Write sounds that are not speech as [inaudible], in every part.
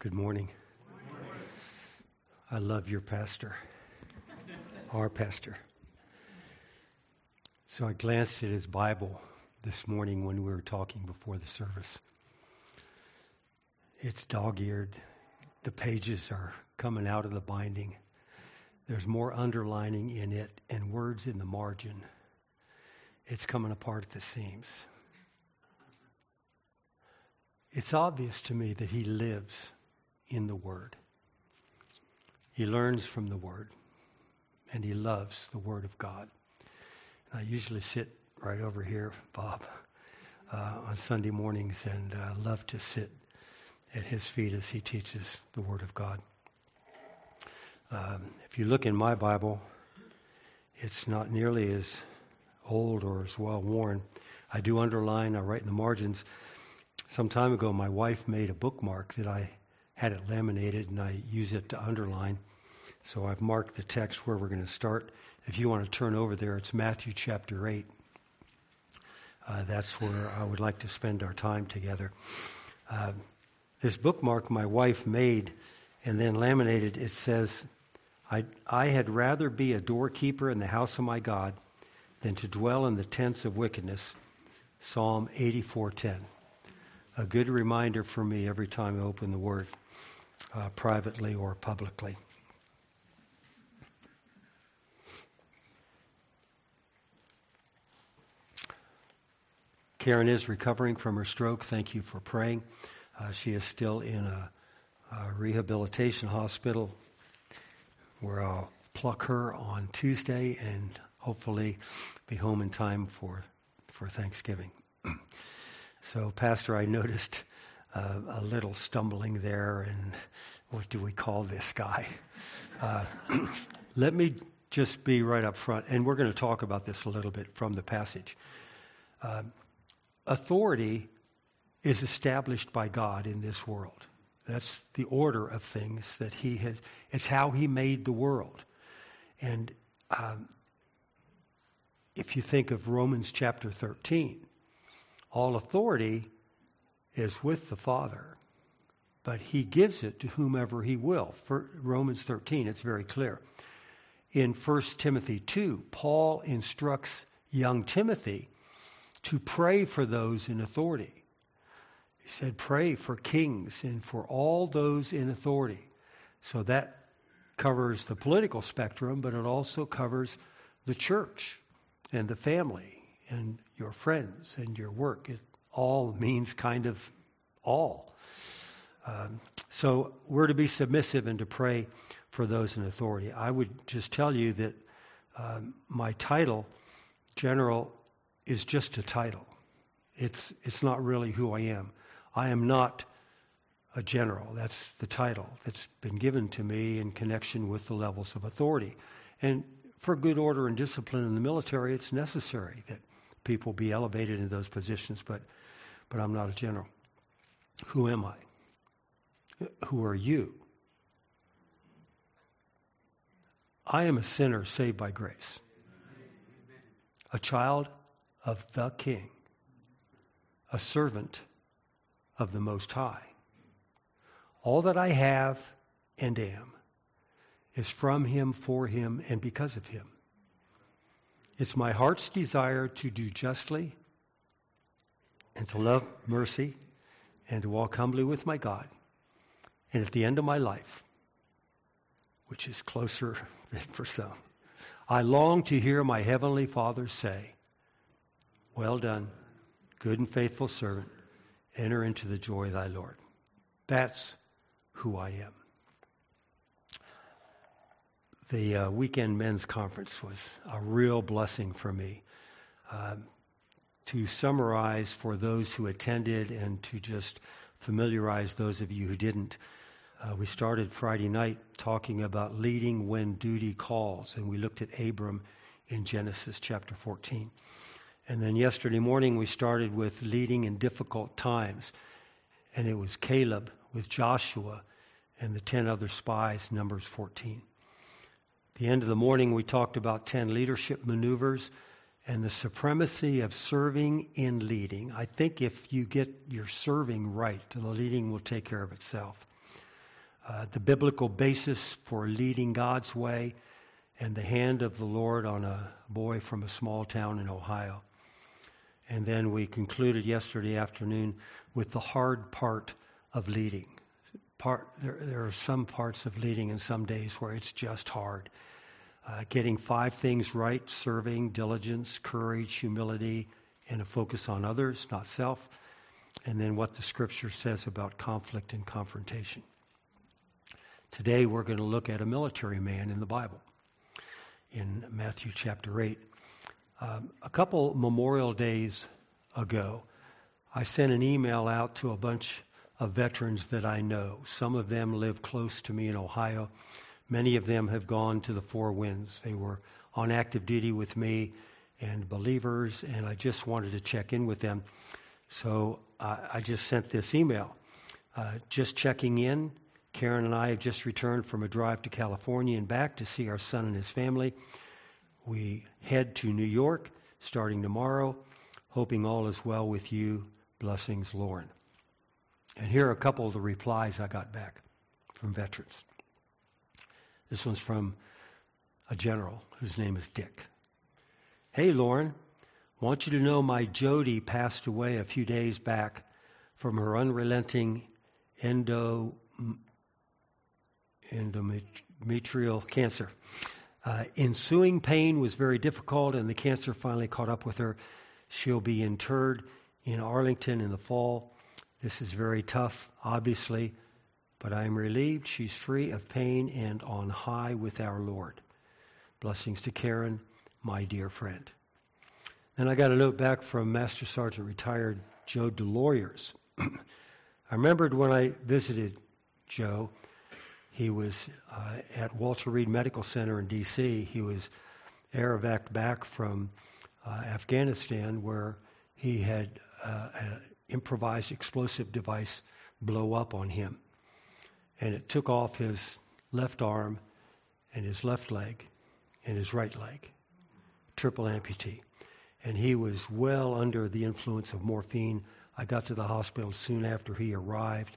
Good morning. I love your pastor, our pastor. So I glanced at his Bible this morning when we were talking before the service. It's dog eared, the pages are coming out of the binding. There's more underlining in it and words in the margin. It's coming apart at the seams. It's obvious to me that he lives in the Word. He learns from the Word, and he loves the Word of God. And I usually sit right over here, Bob, uh, on Sunday mornings, and uh, love to sit at his feet as he teaches the Word of God. Um, if you look in my Bible, it's not nearly as old or as well worn. I do underline, I write in the margins. Some time ago, my wife made a bookmark that I had it laminated and I use it to underline. So I've marked the text where we're going to start. If you want to turn over there, it's Matthew chapter 8. Uh, that's where I would like to spend our time together. Uh, this bookmark my wife made and then laminated, it says, I, I had rather be a doorkeeper in the house of my God than to dwell in the tents of wickedness. Psalm 84:10. A good reminder for me every time I open the Word, uh, privately or publicly. Karen is recovering from her stroke. Thank you for praying. Uh, she is still in a, a rehabilitation hospital where I'll pluck her on Tuesday and hopefully be home in time for, for Thanksgiving. [clears throat] so, Pastor, I noticed uh, a little stumbling there, and what do we call this guy? Uh, [clears throat] let me just be right up front, and we're going to talk about this a little bit from the passage. Uh, authority is established by God in this world. That's the order of things that He has, it's how He made the world. And um, if you think of Romans chapter 13, all authority is with the Father, but He gives it to whomever He will. For Romans 13, it's very clear. In 1 Timothy 2, Paul instructs young Timothy to pray for those in authority. He said, Pray for kings and for all those in authority. So that covers the political spectrum, but it also covers the church and the family and your friends and your work. It all means kind of all. Um, so we're to be submissive and to pray for those in authority. I would just tell you that um, my title, General, is just a title. It's, it's not really who I am. I am not a general. That's the title that's been given to me in connection with the levels of authority. And for good order and discipline in the military, it's necessary that people be elevated in those positions, but, but I'm not a general. Who am I? Who are you? I am a sinner saved by grace, a child of the King, a servant of the Most High. All that I have and am is from Him, for Him, and because of Him. It's my heart's desire to do justly and to love mercy and to walk humbly with my God. And at the end of my life, which is closer [laughs] than for some, I long to hear my heavenly Father say, Well done, good and faithful servant. Enter into the joy of thy Lord. That's who I am. The uh, weekend men's conference was a real blessing for me. Um, to summarize for those who attended and to just familiarize those of you who didn't, uh, we started Friday night talking about leading when duty calls, and we looked at Abram in Genesis chapter 14. And then yesterday morning, we started with leading in difficult times. And it was Caleb with Joshua and the 10 other spies, Numbers 14. The end of the morning, we talked about 10 leadership maneuvers and the supremacy of serving in leading. I think if you get your serving right, the leading will take care of itself. uh, the biblical basis for leading God's way, and the hand of the Lord on a boy from a small town in Ohio. And then we concluded yesterday afternoon with the hard part of leading. Part, there, there are some parts of leading in some days where it's just hard. Uh, getting five things right serving, diligence, courage, humility, and a focus on others, not self. And then what the scripture says about conflict and confrontation. Today we're going to look at a military man in the Bible in Matthew chapter 8. Um, a couple Memorial Days ago, I sent an email out to a bunch of veterans that I know. Some of them live close to me in Ohio. Many of them have gone to the Four Winds. They were on active duty with me and believers, and I just wanted to check in with them. So uh, I just sent this email. Uh, just checking in Karen and I have just returned from a drive to California and back to see our son and his family. We head to New York starting tomorrow, hoping all is well with you. Blessings, Loren. And here are a couple of the replies I got back from veterans. This one's from a general whose name is Dick. Hey, Loren, want you to know my Jody passed away a few days back from her unrelenting endo endometrial cancer. Uh, ensuing pain was very difficult, and the cancer finally caught up with her. She'll be interred in Arlington in the fall. This is very tough, obviously, but I am relieved she's free of pain and on high with our Lord. Blessings to Karen, my dear friend. Then I got a note back from Master Sergeant retired Joe DeLawyers. [clears throat] I remembered when I visited Joe he was uh, at Walter Reed Medical Center in D.C. He was air evac back from uh, Afghanistan, where he had uh, an improvised explosive device blow up on him. And it took off his left arm and his left leg and his right leg, triple amputee. And he was well under the influence of morphine. I got to the hospital soon after he arrived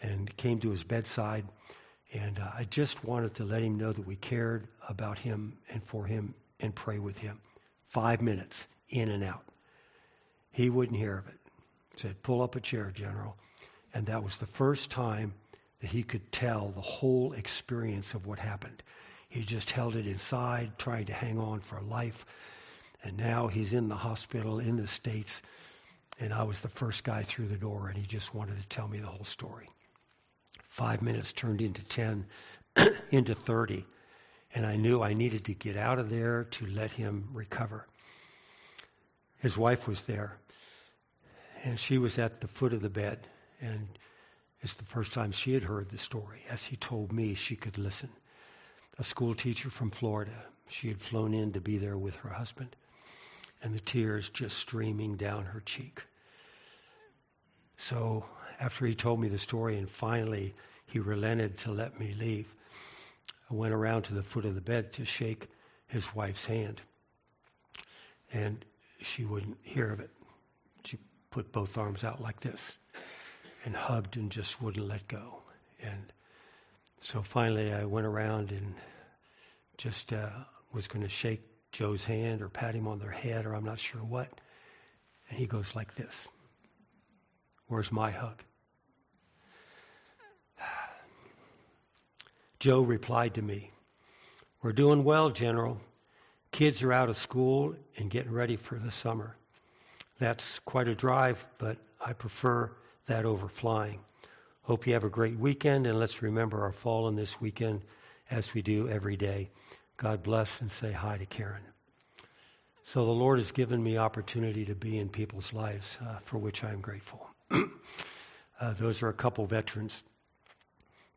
and came to his bedside and uh, I just wanted to let him know that we cared about him and for him and pray with him. Five minutes, in and out. He wouldn't hear of it. Said, pull up a chair, General. And that was the first time that he could tell the whole experience of what happened. He just held it inside, trying to hang on for life. And now he's in the hospital in the States. And I was the first guy through the door, and he just wanted to tell me the whole story. Five minutes turned into 10, [clears throat] into 30. And I knew I needed to get out of there to let him recover. His wife was there, and she was at the foot of the bed. And it's the first time she had heard the story. As he told me, she could listen. A school teacher from Florida. She had flown in to be there with her husband, and the tears just streaming down her cheek. So after he told me the story and finally he relented to let me leave, I went around to the foot of the bed to shake his wife's hand. And she wouldn't hear of it. She put both arms out like this and hugged and just wouldn't let go. And so finally I went around and just uh, was going to shake Joe's hand or pat him on their head or I'm not sure what. And he goes like this Where's my hug? [sighs] Joe replied to me, We're doing well, General. Kids are out of school and getting ready for the summer. That's quite a drive, but I prefer that over flying. Hope you have a great weekend, and let's remember our fallen this weekend as we do every day. God bless and say hi to Karen. So the Lord has given me opportunity to be in people's lives, uh, for which I am grateful. [clears throat] uh, those are a couple veterans.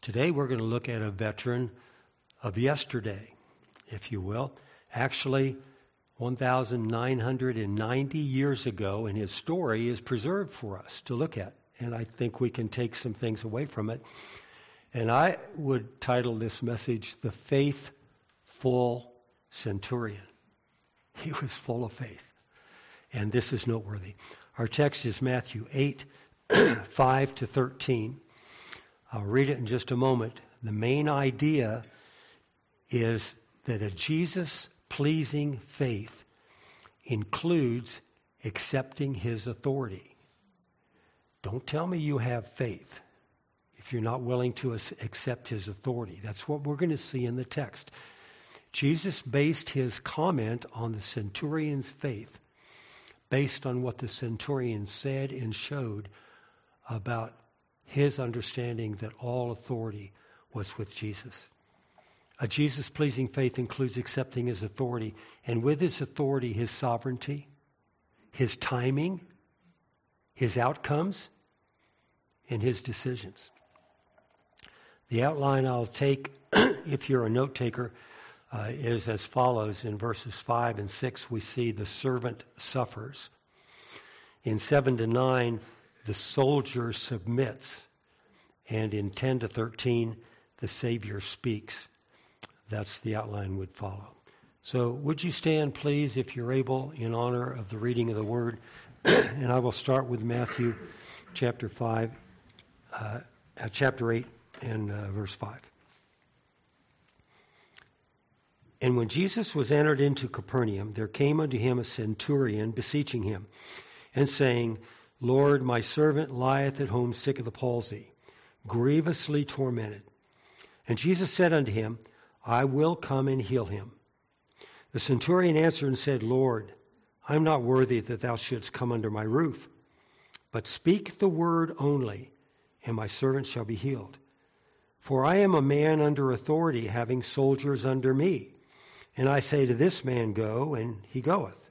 Today we're going to look at a veteran of yesterday, if you will. Actually, 1,990 years ago, and his story is preserved for us to look at. And I think we can take some things away from it. And I would title this message, The Faithful Centurion. He was full of faith. And this is noteworthy. Our text is Matthew 8, [clears throat] 5 to 13. I'll read it in just a moment. The main idea is that a Jesus pleasing faith includes accepting his authority. Don't tell me you have faith if you're not willing to accept his authority. That's what we're going to see in the text. Jesus based his comment on the centurion's faith based on what the centurion said and showed about his understanding that all authority was with Jesus. A Jesus pleasing faith includes accepting his authority, and with his authority, his sovereignty, his timing, his outcomes, and his decisions. The outline I'll take, [clears throat] if you're a note taker, uh, is as follows. In verses 5 and 6, we see the servant suffers. In 7 to 9, the soldier submits. And in 10 to 13, the Savior speaks. That's the outline would follow. So, would you stand, please, if you're able, in honor of the reading of the Word? [clears throat] and I will start with Matthew chapter 5, uh, chapter 8, and uh, verse 5. And when Jesus was entered into Capernaum, there came unto him a centurion beseeching him, and saying, Lord, my servant lieth at home sick of the palsy, grievously tormented. And Jesus said unto him, I will come and heal him. The centurion answered and said, Lord, I am not worthy that thou shouldst come under my roof, but speak the word only, and my servant shall be healed. For I am a man under authority, having soldiers under me. And I say to this man, Go, and he goeth,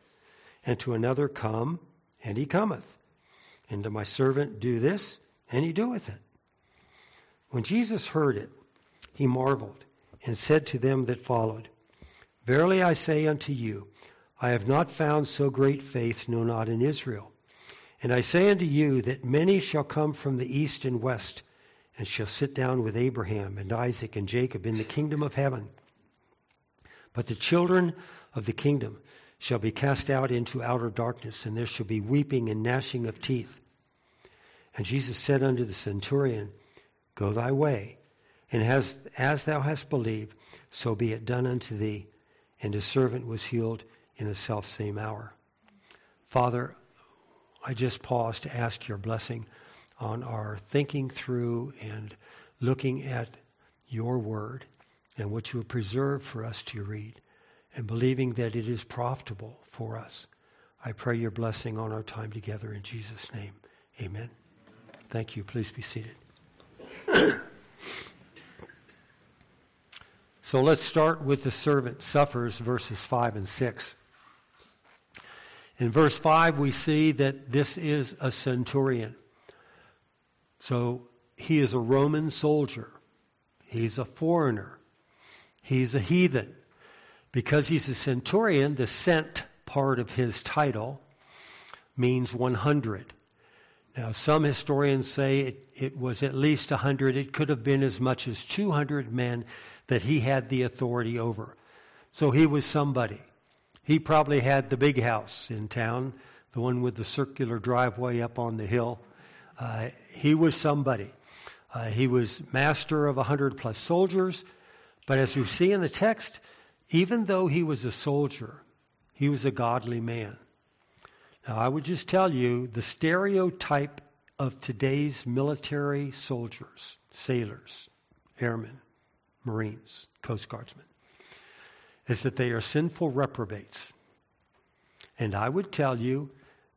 and to another, Come, and he cometh, and to my servant, Do this, and he doeth it. When Jesus heard it, he marveled, and said to them that followed, Verily I say unto you, I have not found so great faith, no, not in Israel. And I say unto you that many shall come from the east and west, and shall sit down with Abraham and Isaac and Jacob in the kingdom of heaven. But the children of the kingdom shall be cast out into outer darkness, and there shall be weeping and gnashing of teeth. And Jesus said unto the centurion, Go thy way, and as, as thou hast believed, so be it done unto thee. And his servant was healed in the selfsame hour. Father, I just pause to ask your blessing on our thinking through and looking at your word and what you have preserved for us to read, and believing that it is profitable for us. I pray your blessing on our time together in Jesus' name. Amen. Thank you. Please be seated. so let's start with the servant suffers, verses 5 and 6. In verse 5, we see that this is a centurion. So he is a Roman soldier, he's a foreigner. He's a heathen. Because he's a centurion, the cent part of his title means 100. Now, some historians say it, it was at least 100. It could have been as much as 200 men that he had the authority over. So he was somebody. He probably had the big house in town, the one with the circular driveway up on the hill. Uh, he was somebody. Uh, he was master of a 100 plus soldiers. But as you see in the text, even though he was a soldier, he was a godly man. Now, I would just tell you the stereotype of today's military soldiers, sailors, airmen, Marines, Coast Guardsmen, is that they are sinful reprobates. And I would tell you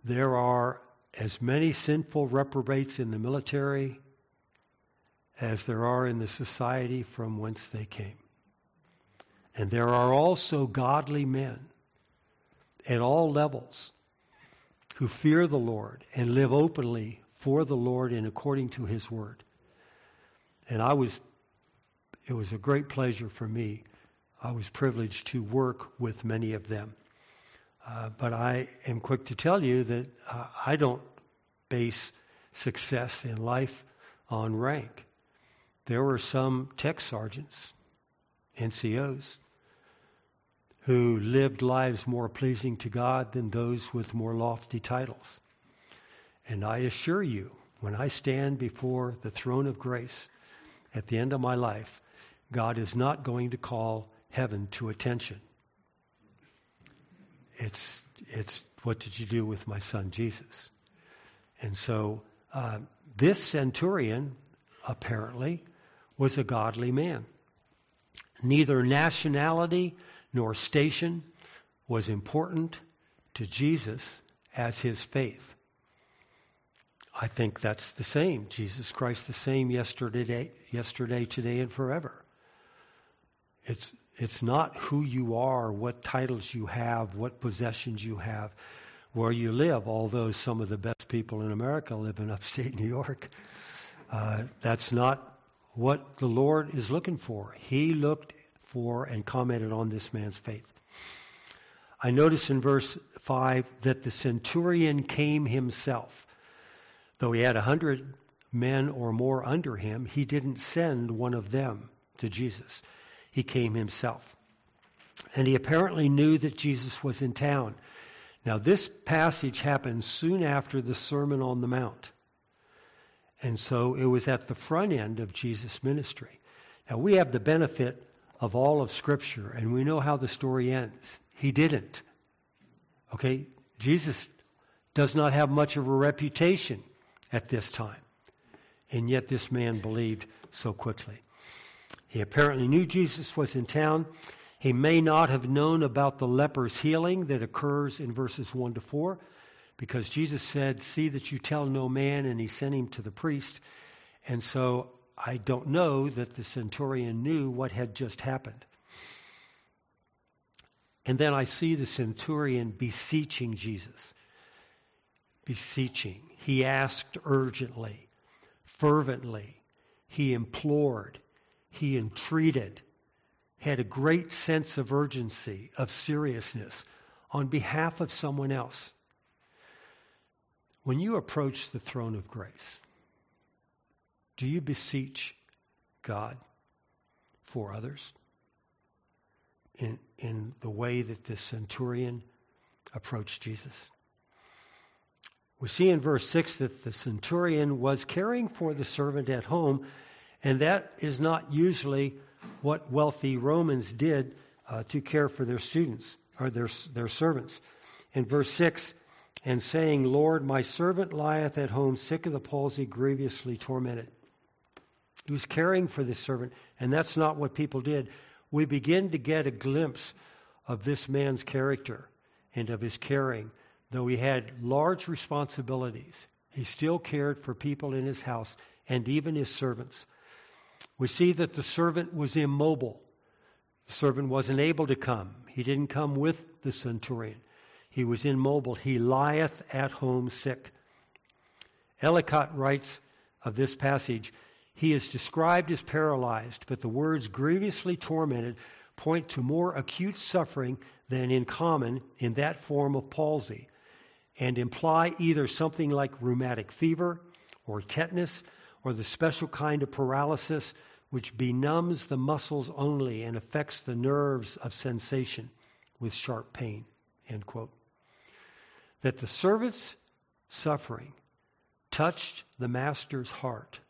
there are as many sinful reprobates in the military as there are in the society from whence they came. And there are also godly men at all levels who fear the Lord and live openly for the Lord and according to his word. And I was, it was a great pleasure for me. I was privileged to work with many of them. Uh, but I am quick to tell you that uh, I don't base success in life on rank. There were some tech sergeants, NCOs, who lived lives more pleasing to God than those with more lofty titles. And I assure you, when I stand before the throne of grace, at the end of my life, God is not going to call heaven to attention. It's, it's what did you do with my son Jesus? And so uh, this centurion apparently was a godly man. Neither nationality nor station was important to Jesus as his faith. I think that's the same. Jesus Christ the same yesterday, yesterday, today, and forever. It's, it's not who you are, what titles you have, what possessions you have, where you live, although some of the best people in America live in [laughs] upstate New York. Uh, that's not what the Lord is looking for. He looked for and commented on this man's faith. I notice in verse 5 that the centurion came himself. Though he had a hundred men or more under him, he didn't send one of them to Jesus. He came himself. And he apparently knew that Jesus was in town. Now, this passage happened soon after the Sermon on the Mount. And so it was at the front end of Jesus' ministry. Now, we have the benefit of all of Scripture, and we know how the story ends. He didn't. Okay? Jesus does not have much of a reputation at this time. And yet, this man believed so quickly. He apparently knew Jesus was in town. He may not have known about the leper's healing that occurs in verses 1 to 4 because Jesus said, See that you tell no man, and he sent him to the priest. And so I don't know that the centurion knew what had just happened. And then I see the centurion beseeching Jesus. Beseeching. He asked urgently, fervently. He implored. He entreated. Had a great sense of urgency, of seriousness on behalf of someone else. When you approach the throne of grace, do you beseech God for others in, in the way that this centurion approached Jesus? We see in verse 6 that the centurion was caring for the servant at home, and that is not usually what wealthy Romans did uh, to care for their students or their, their servants. In verse 6, and saying, Lord, my servant lieth at home sick of the palsy, grievously tormented. He was caring for this servant, and that's not what people did. We begin to get a glimpse of this man's character and of his caring. Though he had large responsibilities, he still cared for people in his house and even his servants. We see that the servant was immobile. The servant wasn't able to come. He didn't come with the centurion. He was immobile. He lieth at home sick. Ellicott writes of this passage he is described as paralyzed, but the words grievously tormented point to more acute suffering than in common in that form of palsy and imply either something like rheumatic fever or tetanus or the special kind of paralysis which benumbs the muscles only and affects the nerves of sensation with sharp pain. End quote. That the servant's suffering touched the master's heart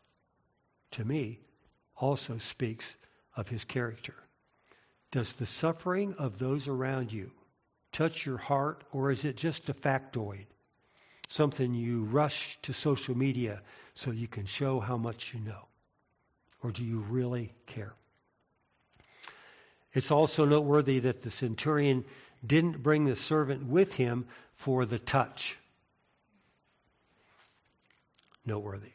to me, also speaks of his character. Does the suffering of those around you touch your heart, or is it just a factoid? Something you rush to social media so you can show how much you know? Or do you really care? It's also noteworthy that the centurion didn't bring the servant with him for the touch. Noteworthy.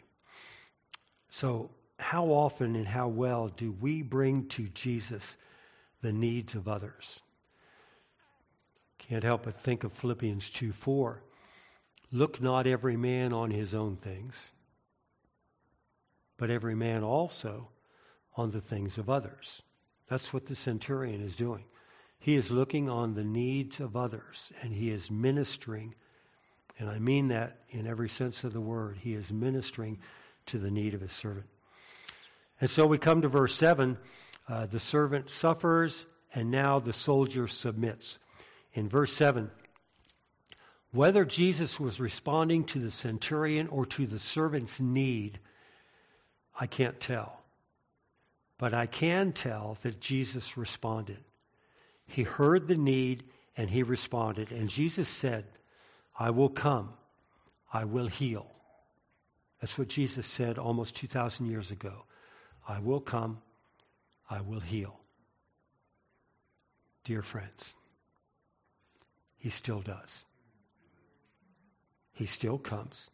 So how often and how well do we bring to Jesus the needs of others? Can't help but think of Philippians 2 4. Look not every man on his own things, but every man also on the things of others. That's what the centurion is doing. He is looking on the needs of others and he is ministering, and I mean that in every sense of the word. He is ministering to the need of his servant. And so we come to verse 7. Uh, the servant suffers, and now the soldier submits. In verse 7, whether Jesus was responding to the centurion or to the servant's need, I can't tell. but I can tell that Jesus responded. He heard the need and he responded. And Jesus said, I will come, I will heal. That's what Jesus said almost 2,000 years ago. I will come, I will heal. Dear friends, he still does. He still comes.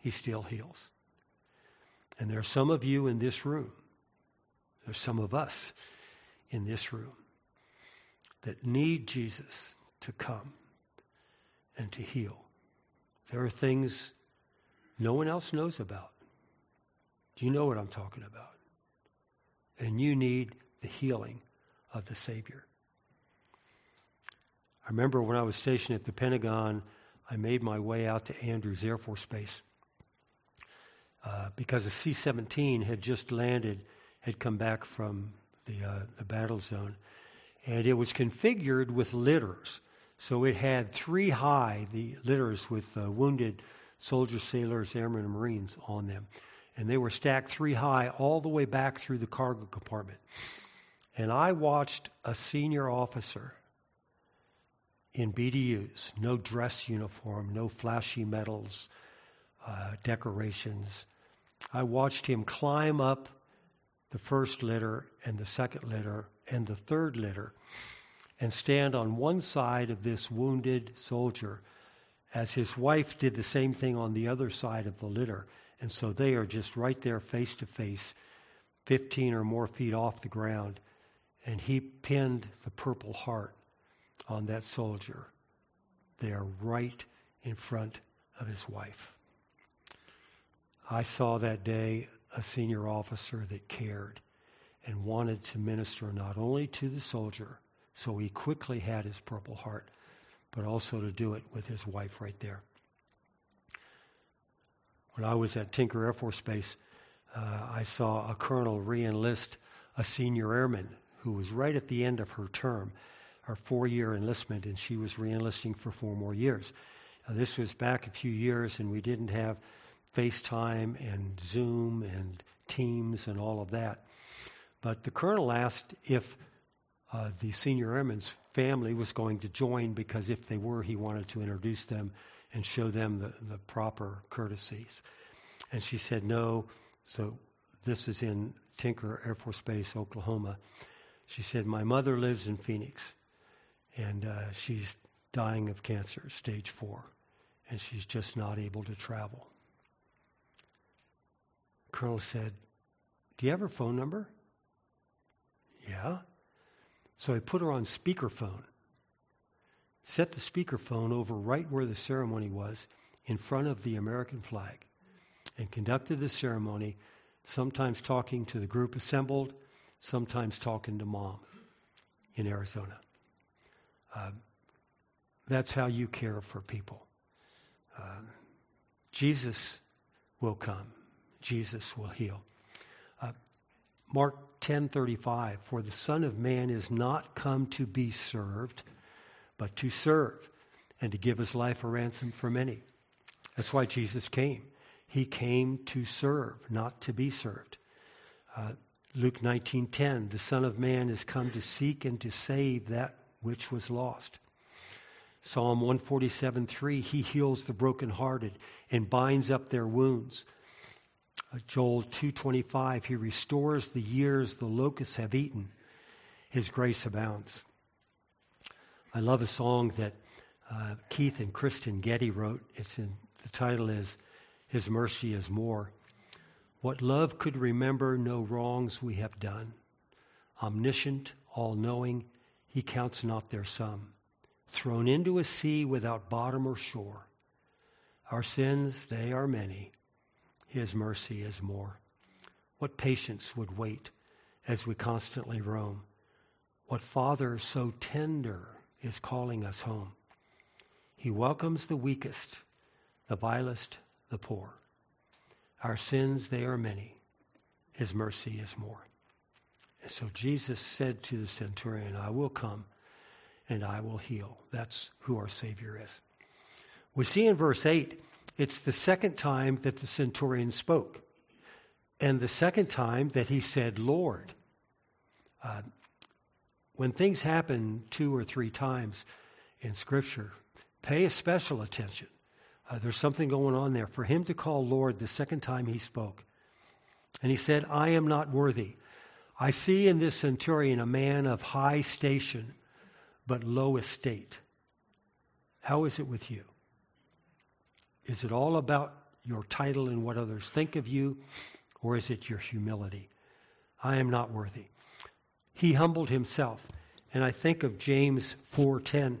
He still heals. And there are some of you in this room, there's some of us in this room that need Jesus to come and to heal. There are things no one else knows about. Do you know what I'm talking about? And you need the healing of the Savior. I remember when I was stationed at the Pentagon, I made my way out to Andrews Air Force Base uh, because a C 17 had just landed, had come back from the, uh, the battle zone, and it was configured with litters. So it had three high, the litters with uh, wounded soldiers, sailors, airmen, and Marines on them. And they were stacked three high all the way back through the cargo compartment. And I watched a senior officer in BDUs, no dress uniform, no flashy medals, uh, decorations. I watched him climb up the first litter and the second litter and the third litter and stand on one side of this wounded soldier as his wife did the same thing on the other side of the litter. And so they are just right there face to face, 15 or more feet off the ground. And he pinned the Purple Heart on that soldier. They are right in front of his wife. I saw that day a senior officer that cared and wanted to minister not only to the soldier, so he quickly had his Purple Heart, but also to do it with his wife right there. When I was at Tinker Air Force Base, uh, I saw a colonel reenlist a senior airman who was right at the end of her term our four year enlistment, and she was reenlisting for four more years. Now, this was back a few years, and we didn't have FaceTime and Zoom and Teams and all of that. But the colonel asked if uh, the senior airman's family was going to join because if they were, he wanted to introduce them and show them the, the proper courtesies. And she said no. So this is in Tinker Air Force Base, Oklahoma. She said, My mother lives in Phoenix and uh, she's dying of cancer, stage four, and she's just not able to travel. Colonel said, Do you have her phone number? Yeah. So I put her on speakerphone, set the speakerphone over right where the ceremony was, in front of the American flag, and conducted the ceremony, sometimes talking to the group assembled, sometimes talking to mom in Arizona. Uh, that's how you care for people. Uh, Jesus will come. Jesus will heal. Uh, Mark 10:35 For the son of man is not come to be served but to serve and to give his life a ransom for many. That's why Jesus came. He came to serve, not to be served. Uh, Luke 19:10 The son of man is come to seek and to save that which was lost. Psalm 147 3, he heals the brokenhearted and binds up their wounds. Uh, Joel 2:25, he restores the years the locusts have eaten. His grace abounds. I love a song that uh, Keith and Kristyn Getty wrote. It's in the title is His Mercy is More. What love could remember no wrongs we have done. Omniscient, all knowing, he counts not their sum. Thrown into a sea without bottom or shore. Our sins, they are many. His mercy is more. What patience would wait as we constantly roam? What Father so tender is calling us home? He welcomes the weakest, the vilest, the poor. Our sins, they are many. His mercy is more. And so Jesus said to the centurion, I will come and I will heal. That's who our Savior is. We see in verse 8, it's the second time that the centurion spoke. and the second time that he said, Lord. Uh, when things happen two or three times in Scripture, pay a special attention. Uh, there's something going on there. For him to call Lord the second time he spoke, and he said, I am not worthy. I see in this centurion a man of high station, but low estate. How is it with you? Is it all about your title and what others think of you, or is it your humility? I am not worthy. He humbled himself. And I think of James 4:10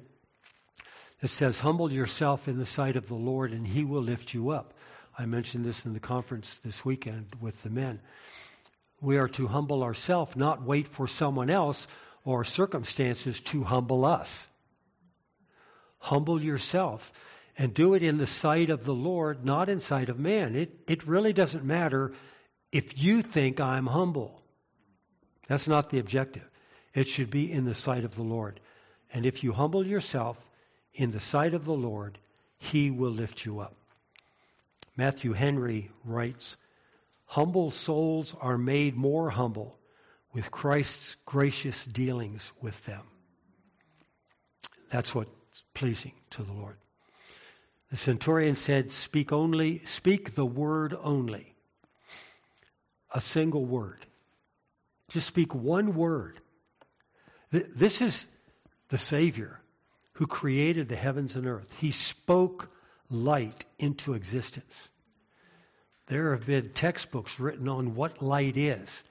that says, Humble yourself in the sight of the Lord, and he will lift you up. I mentioned this in the conference this weekend with the men. We are to humble ourselves, not wait for someone else or circumstances to humble us. Humble yourself and do it in the sight of the Lord, not in sight of man. It, it really doesn't matter if you think I'm humble. That's not the objective. It should be in the sight of the Lord. And if you humble yourself in the sight of the Lord, he will lift you up. Matthew Henry writes Humble souls are made more humble with Christ's gracious dealings with them. That's what's pleasing to the Lord. The centurion said, Speak only, speak the word only. A single word. Just speak one word. This is the Savior who created the heavens and earth. He spoke light into existence. There have been textbooks written on what light is.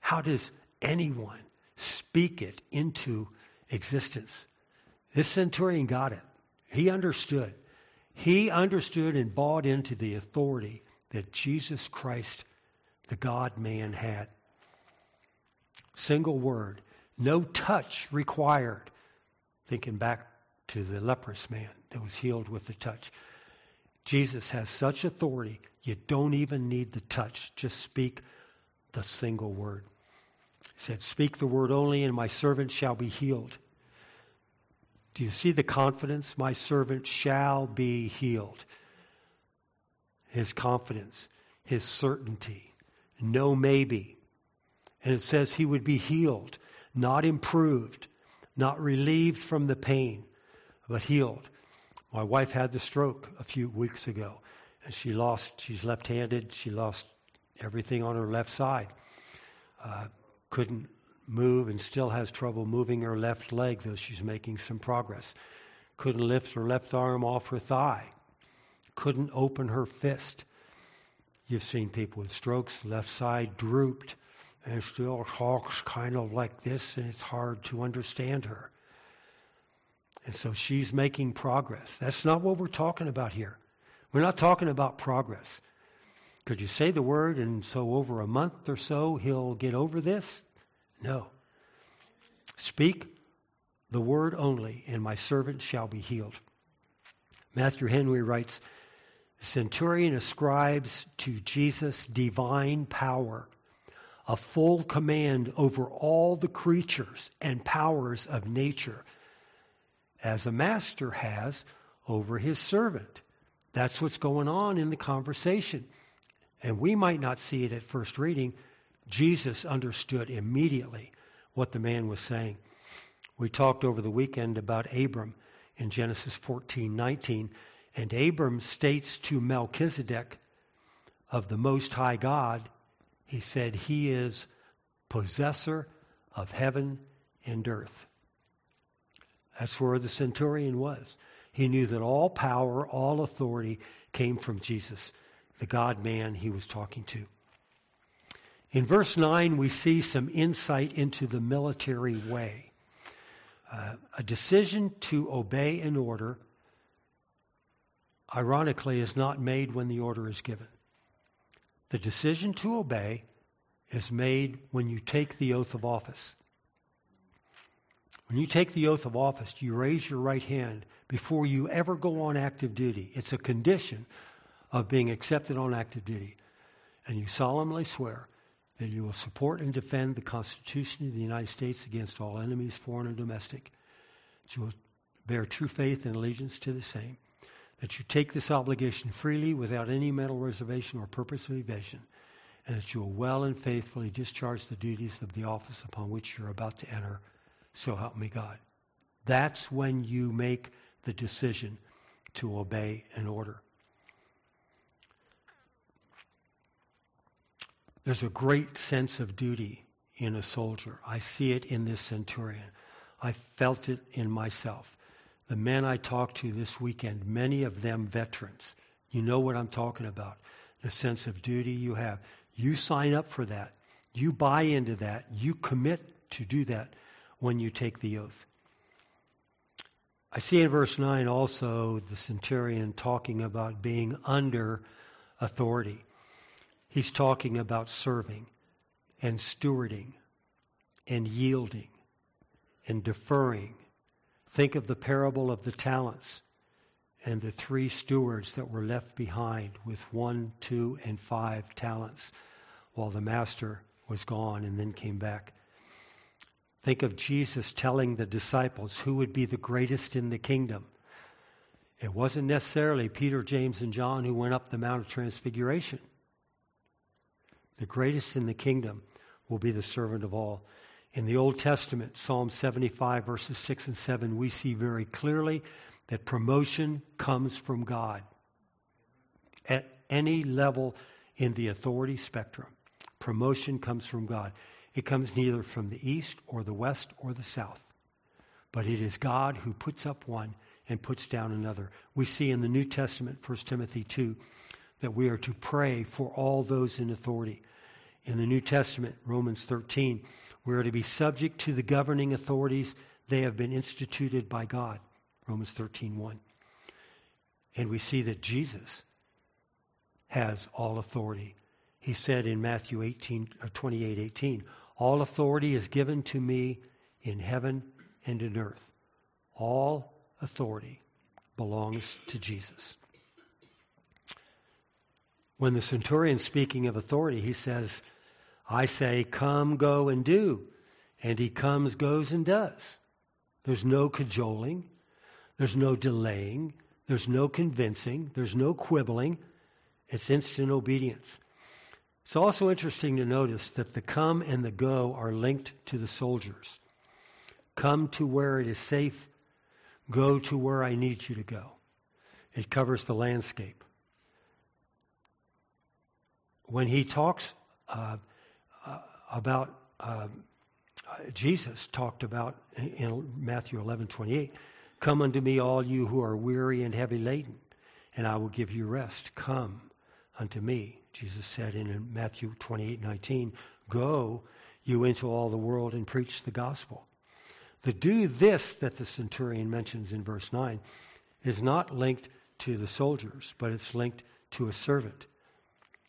How does anyone speak it into existence? This centurion got it. He understood. He understood and bought into the authority that Jesus Christ, the God man, had. Single word. No touch required. Thinking back to the leprous man that was healed with the touch. Jesus has such authority, you don't even need the touch. Just speak the single word. He said, Speak the word only, and my servant shall be healed. Do you see the confidence? My servant shall be healed. His confidence, his certainty, no maybe. And it says he would be healed, not improved, not relieved from the pain, but healed. My wife had the stroke a few weeks ago, and she lost, she's left handed, she lost everything on her left side. Uh, couldn't move and still has trouble moving her left leg, though she's making some progress. Couldn't lift her left arm off her thigh. Couldn't open her fist. You've seen people with strokes, left side drooped, and still talks kind of like this, and it's hard to understand her. And so she's making progress. That's not what we're talking about here. We're not talking about progress. Could you say the word and so over a month or so he'll get over this? No. Speak the word only, and my servant shall be healed. Matthew Henry writes The centurion ascribes to Jesus divine power, a full command over all the creatures and powers of nature as a master has over his servant. That's what's going on in the conversation. And we might not see it at first reading. Jesus understood immediately what the man was saying. We talked over the weekend about Abram in Genesis 14 19. And Abram states to Melchizedek of the Most High God, he said, He is possessor of heaven and earth. That's where the centurion was. He knew that all power, all authority came from Jesus, the God man he was talking to. In verse 9, we see some insight into the military way. Uh, a decision to obey an order, ironically, is not made when the order is given. The decision to obey is made when you take the oath of office. When you take the oath of office, you raise your right hand before you ever go on active duty. It's a condition of being accepted on active duty. And you solemnly swear that you will support and defend the Constitution of the United States against all enemies, foreign and domestic. That you will bear true faith and allegiance to the same. That you take this obligation freely without any mental reservation or purpose of evasion. and that you will well and faithfully discharge the duties of the office upon which you're about to enter. So help me God. That's when you make the decision to obey an order. There's a great sense of duty in a soldier. I see it in this centurion. I felt it in myself. The men I talked to this weekend, many of them veterans, you know what I'm talking about. The sense of duty you have. You sign up for that. You buy into that. You commit to do that when you take the oath. I see in verse 9 also the centurion talking about being under authority. He's talking about serving and stewarding and yielding and deferring. Think of the parable of the talents and the three stewards that were left behind with one, two, and five talents while the master was gone and then came back. Think of Jesus telling the disciples who would be the greatest in the kingdom. It wasn't necessarily Peter, James, and John who went up the Mount of Transfiguration. The greatest in the kingdom will be the servant of all. In the Old Testament, Psalm 75, verses 6 and 7, we see very clearly that promotion comes from God at any level in the authority spectrum. Promotion comes from God. It comes neither from the east or the west or the south, but it is God who puts up one and puts down another. We see in the New Testament, 1 Timothy 2, that we are to pray for all those in authority. In the New Testament, Romans 13, we are to be subject to the governing authorities. They have been instituted by God. Romans 13, 1. And we see that Jesus has all authority. He said in Matthew 18, or 28, 18, All authority is given to me in heaven and in earth. All authority belongs to Jesus. When the centurion speaking of authority, he says, I say, come, go, and do. And he comes, goes, and does. There's no cajoling. There's no delaying. There's no convincing. There's no quibbling. It's instant obedience. It's also interesting to notice that the come and the go are linked to the soldiers. Come to where it is safe, go to where I need you to go. It covers the landscape. When he talks uh, uh, about, uh, Jesus talked about in Matthew 11 28, Come unto me, all you who are weary and heavy laden, and I will give you rest. Come unto me. Jesus said in Matthew 28 19, Go you into all the world and preach the gospel. The do this that the centurion mentions in verse 9 is not linked to the soldiers, but it's linked to a servant.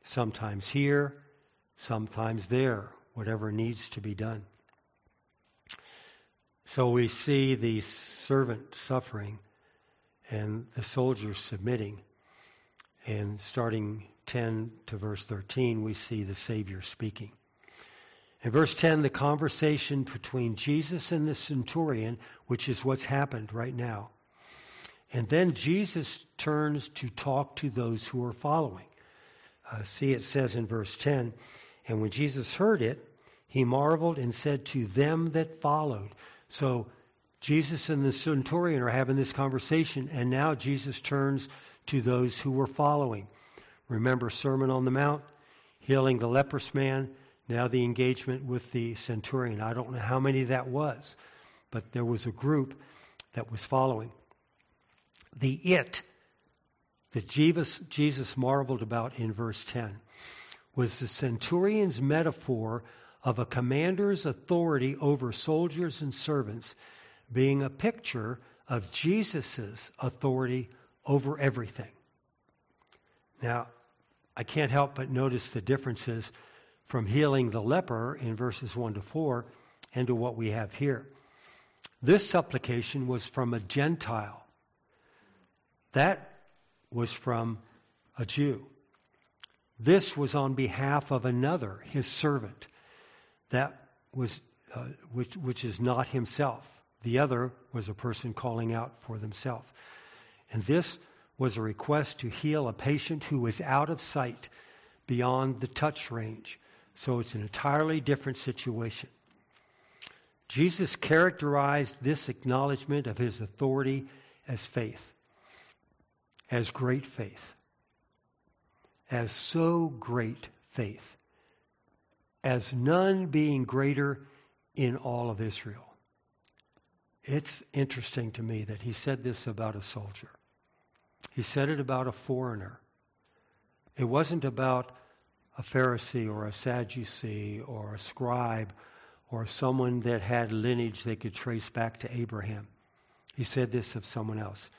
Sometimes here, sometimes there, whatever needs to be done. So we see the servant suffering and the soldiers submitting. And starting 10 to verse 13, we see the Savior speaking. In verse 10, the conversation between Jesus and the centurion, which is what's happened right now. And then Jesus turns to talk to those who are following. Uh, see, it says in verse 10, and when Jesus heard it, he marveled and said to them that followed. So Jesus and the centurion are having this conversation, and now Jesus turns to those who were following. Remember Sermon on the Mount, healing the leprous man, now the engagement with the centurion. I don't know how many that was, but there was a group that was following. The it that Jesus, Jesus marveled about in verse 10 was the centurion's metaphor of a commander's authority over soldiers and servants being a picture of Jesus' authority over everything. Now, I can't help but notice the differences from healing the leper in verses 1 to 4 and to what we have here. This supplication was from a Gentile. That was from a Jew. This was on behalf of another, his servant that was, uh, which, which is not himself. The other was a person calling out for themselves. And this was a request to heal a patient who was out of sight beyond the touch range. So it's an entirely different situation. Jesus characterized this acknowledgement of his authority as faith, as great faith, as so great faith, as none being greater in all of Israel. It's interesting to me that he said this about a soldier. He said it about a foreigner. It wasn't about a Pharisee or a Sadducee or a scribe or someone that had lineage they could trace back to Abraham. He said this of someone else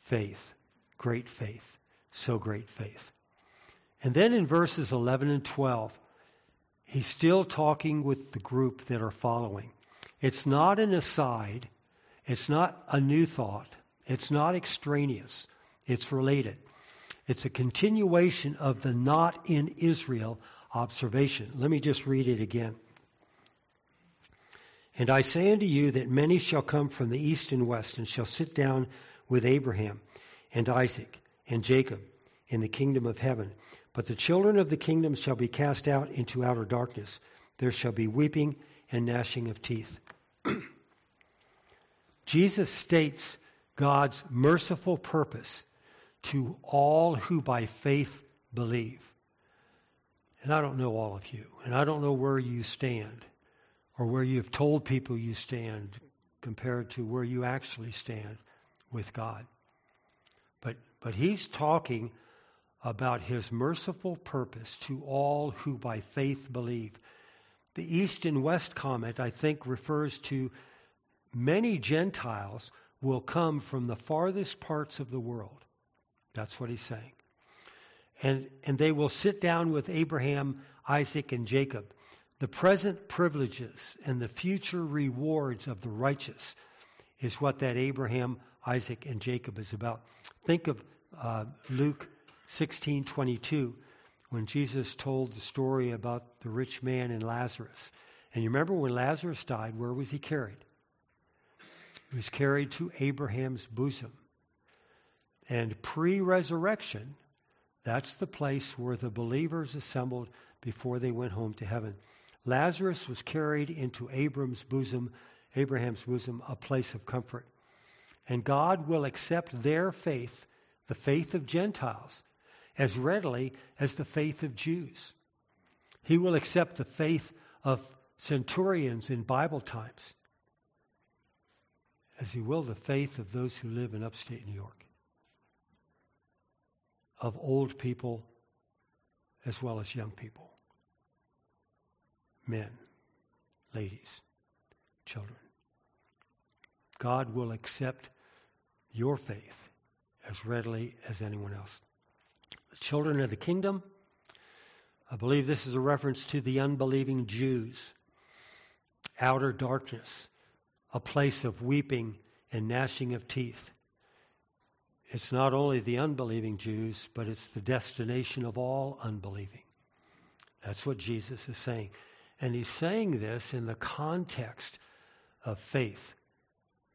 faith, great faith, so great faith. And then in verses 11 and 12, he's still talking with the group that are following. It's not an aside, it's not a new thought, it's not extraneous, it's related. It's a continuation of the not in Israel observation. Let me just read it again. And I say unto you that many shall come from the east and west and shall sit down with Abraham and Isaac and Jacob in the kingdom of heaven. But the children of the kingdom shall be cast out into outer darkness. There shall be weeping and gnashing of teeth. [clears throat] Jesus states God's merciful purpose to all who by faith believe. And I don't know all of you, and I don't know where you stand or where you've told people you stand compared to where you actually stand with God. But, but he's talking about his merciful purpose to all who by faith believe. The East and West comment, I think, refers to many Gentiles will come from the farthest parts of the world. That's what he's saying. And, and they will sit down with Abraham, Isaac, and Jacob. The present privileges and the future rewards of the righteous is what that Abraham, Isaac, and Jacob is about. Think of uh, Luke 16 22 when Jesus told the story about the rich man and Lazarus. And you remember when Lazarus died, where was he carried? He was carried to Abraham's bosom. And pre resurrection, that's the place where the believers assembled before they went home to heaven. Lazarus was carried into Abraham's bosom, Abraham's bosom, a place of comfort. And God will accept their faith, the faith of Gentiles, as readily as the faith of Jews. He will accept the faith of centurions in Bible times, as he will the faith of those who live in upstate New York, of old people as well as young people, men, ladies, children. God will accept your faith as readily as anyone else the children of the kingdom. I believe this is a reference to the unbelieving Jews. Outer darkness, a place of weeping and gnashing of teeth. It's not only the unbelieving Jews, but it's the destination of all unbelieving. That's what Jesus is saying. And he's saying this in the context of faith.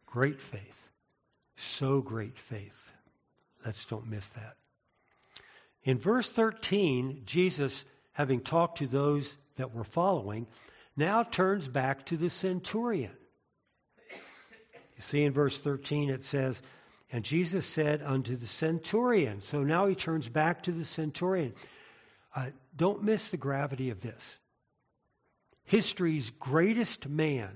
Great faith. So great faith. Let's don't miss that. In verse 13, Jesus, having talked to those that were following, now turns back to the centurion. See, in verse 13, it says, And Jesus said unto the centurion. So now he turns back to the centurion. Uh, don't miss the gravity of this. History's greatest man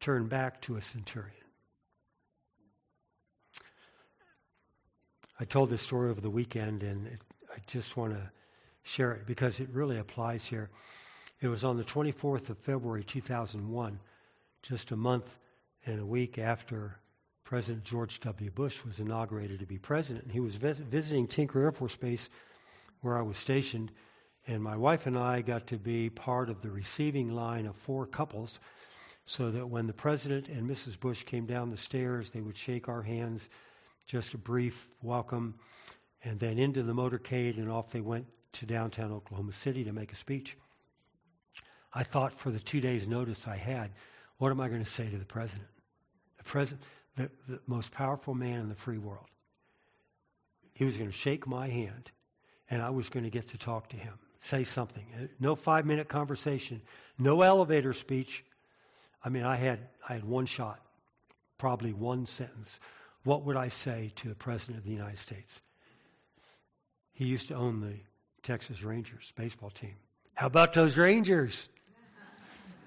turned back to a centurion. I told this story over the weekend, and it, I just want to share it because it really applies here. It was on the 24th of February 2001, just a month and a week after President George W. Bush was inaugurated to be president. He was vis- visiting Tinker Air Force Base, where I was stationed, and my wife and I got to be part of the receiving line of four couples so that when the president and Mrs. Bush came down the stairs, they would shake our hands just a brief welcome, and then into the motorcade, and off they went to downtown Oklahoma City to make a speech. I thought for the two days' notice I had, what am I going to say to the president? The president, the, the most powerful man in the free world. He was going to shake my hand, and I was going to get to talk to him, say something. Uh, no five minute conversation, no elevator speech. I mean, I had, I had one shot, probably one sentence. What would I say to the President of the United States? He used to own the Texas Rangers baseball team. How about those Rangers? [laughs]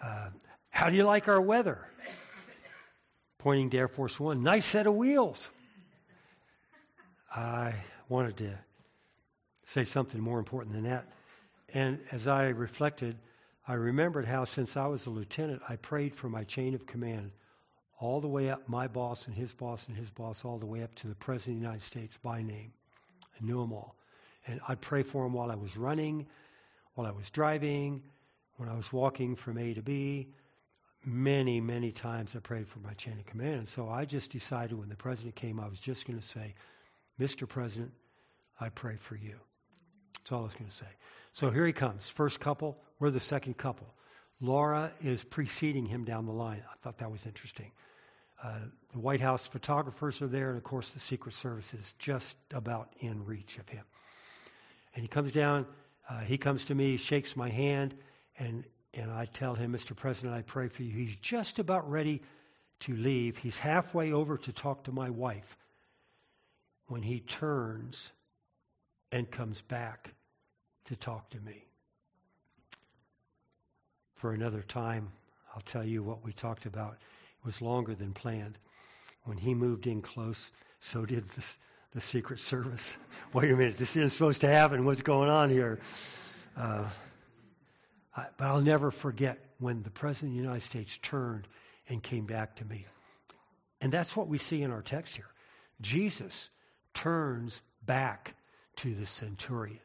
Uh, how do you like our weather? Pointing to Air Force One. Nice set of wheels. I wanted to say something more important than that. And as I reflected, I remembered how, since I was a lieutenant, I prayed for my chain of command all the way up, my boss and his boss and his boss, all the way up to the President of the United States by name. I knew them all. And I'd pray for them while I was running, while I was driving, when I was walking from A to B. Many, many times I prayed for my chain of command. And so I just decided when the president came, I was just going to say, Mr. President, I pray for you. That's all I was going to say. So here he comes. First couple, we're the second couple. Laura is preceding him down the line. I thought that was interesting. Uh, the White House photographers are there, and of course, the Secret Service is just about in reach of him. And he comes down, uh, he comes to me, shakes my hand, and, and I tell him, Mr. President, I pray for you. He's just about ready to leave. He's halfway over to talk to my wife when he turns and comes back to talk to me. For another time, I'll tell you what we talked about. It was longer than planned. When he moved in close, so did the, the Secret Service. [laughs] Wait a minute, this isn't supposed to happen. What's going on here? Uh, I, but I'll never forget when the President of the United States turned and came back to me. And that's what we see in our text here. Jesus turns back to the centurion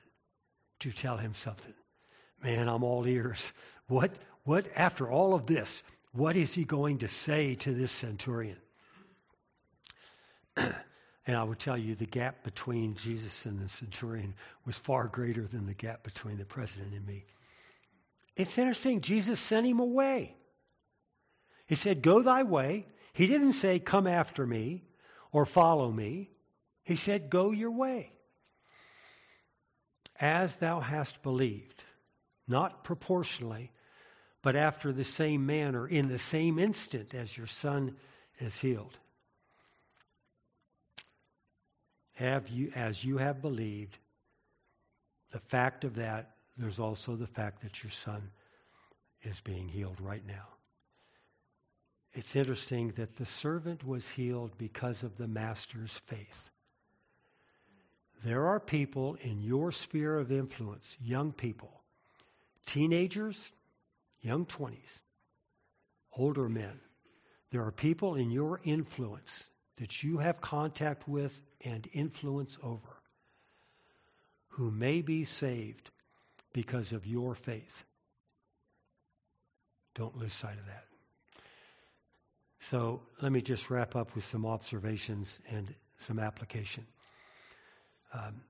to tell him something. Man, I'm all ears. [laughs] What, what, after all of this, what is he going to say to this centurion? [clears throat] and I would tell you the gap between Jesus and the centurion was far greater than the gap between the president and me. It's interesting. Jesus sent him away. He said, Go thy way. He didn't say, Come after me or follow me. He said, Go your way. As thou hast believed, not proportionally, but after the same manner, in the same instant as your son is healed. Have you, as you have believed, the fact of that, there's also the fact that your son is being healed right now. It's interesting that the servant was healed because of the master's faith. There are people in your sphere of influence, young people, teenagers, young 20s, older men. There are people in your influence that you have contact with and influence over who may be saved because of your faith. Don't lose sight of that. So let me just wrap up with some observations and some application. Um,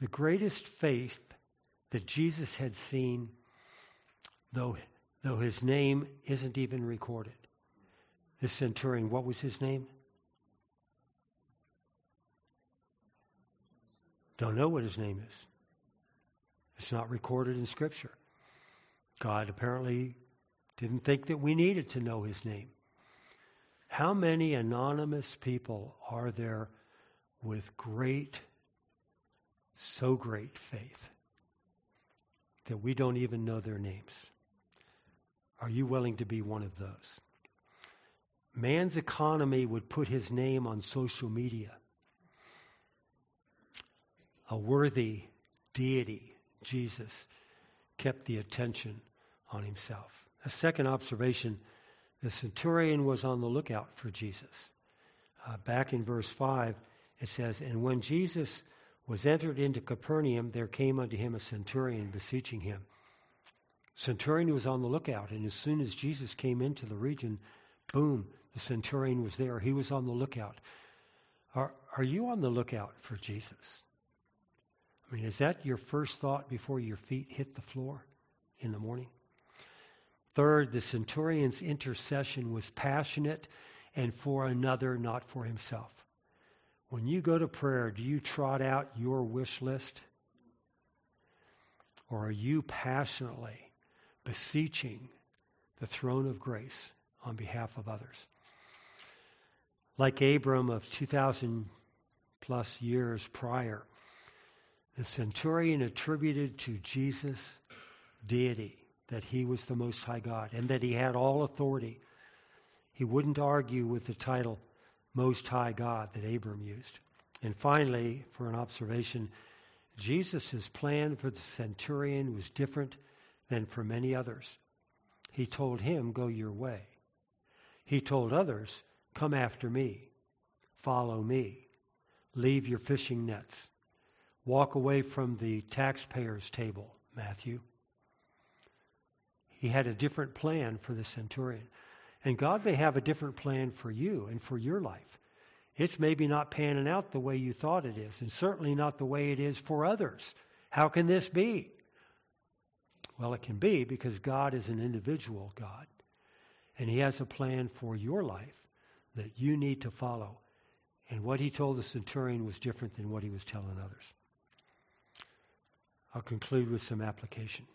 the greatest faith that Jesus had seen, though, though his name isn't even recorded. The centurion, what was his name? Don't know what his name is. It's not recorded in Scripture. God apparently didn't think that we needed to know his name. How many anonymous people are there with great so great faith that we don't even know their names. Are you willing to be one of those? Man's economy would put his name on social media. A worthy deity, Jesus, kept the attention on himself. A second observation the centurion was on the lookout for Jesus. Uh, back in verse 5, it says, And when Jesus was entered into Capernaum, there came unto him a centurion beseeching him. Centurion was on the lookout, and as soon as Jesus came into the region, boom, the centurion was there. He was on the lookout. Are, are you on the lookout for Jesus? I mean, is that your first thought before your feet hit the floor in the morning? Third, the centurion's intercession was passionate and for another, not for himself. When you go to prayer, do you trot out your wish list? Or are you passionately beseeching the throne of grace on behalf of others? Like Abram of 2,000 plus years prior, the centurion attributed to Jesus deity, that he was the Most High God, and that he had all authority. He wouldn't argue with the title Most High God that Abram used. And finally, for an observation, Jesus' plan for the centurion was different than for many others. He told him, Go your way. He told others, Come after me, follow me, leave your fishing nets, walk away from the taxpayer's table, Matthew. He had a different plan for the centurion. And God may have a different plan for you and for your life. It's maybe not panning out the way you thought it is, and certainly not the way it is for others. How can this be? Well, it can be because God is an individual God, and He has a plan for your life that you need to follow. And what He told the centurion was different than what He was telling others. I'll conclude with some application.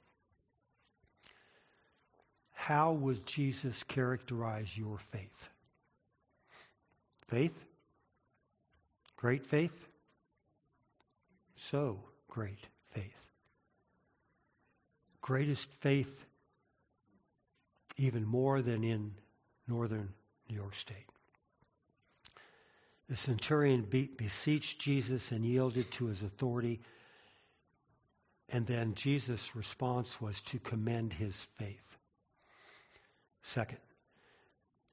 How would Jesus characterize your faith? Faith? Great faith? So great faith. Greatest faith, even more than in northern New York State. The centurion be- beseeched Jesus and yielded to his authority. And then Jesus' response was to commend his faith. Second,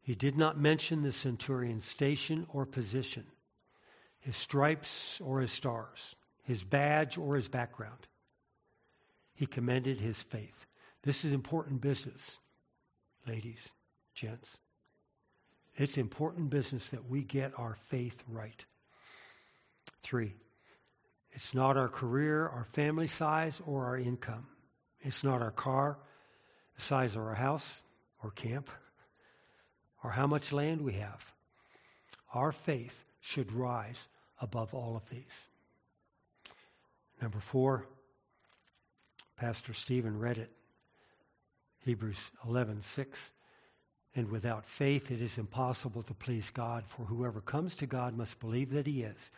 he did not mention the centurion's station or position his stripes or his stars, his badge or his background. He commended his faith. This is important business, ladies, gents. It's important business that we get our faith right. Three, it's not our career, our family size, or our income. It's not our car, the size of our house or camp, or how much land we have. Our faith should rise above all of these. Number four, Pastor Stephen read it. Hebrews 11, 6. And without faith, it is impossible to please God, for whoever comes to God must believe that he is,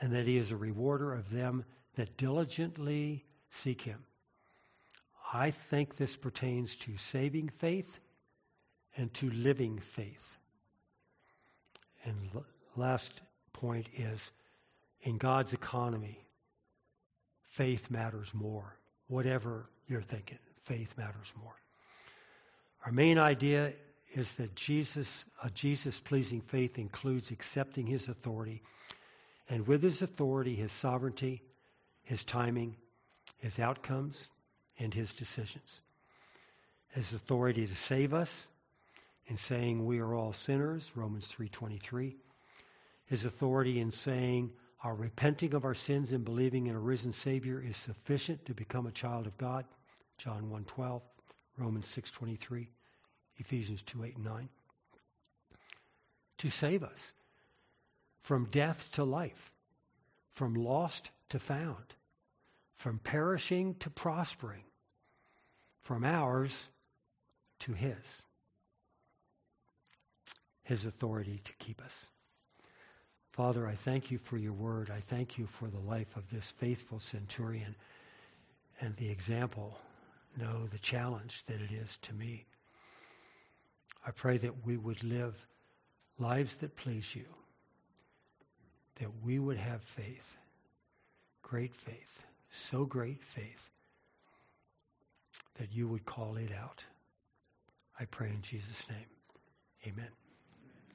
and that he is a rewarder of them that diligently seek him. I think this pertains to saving faith and to living faith. And last point is in God's economy, faith matters more. Whatever you're thinking, faith matters more. Our main idea is that Jesus, a Jesus pleasing faith includes accepting his authority, and with his authority, his sovereignty, his timing, his outcomes, and his decisions. His authority to save us in saying we are all sinners, Romans 3:23 his authority in saying our repenting of our sins and believing in a risen Savior is sufficient to become a child of God. John 1.12, Romans 6.23, Ephesians 2, 8, and 9. To save us from death to life, from lost to found, from perishing to prospering, from ours to His. His authority to keep us. Father, I thank you for your word. I thank you for the life of this faithful centurion and the example, no, the challenge that it is to me. I pray that we would live lives that please you, that we would have faith, great faith, so great faith that you would call it out. I pray in Jesus' name. Amen.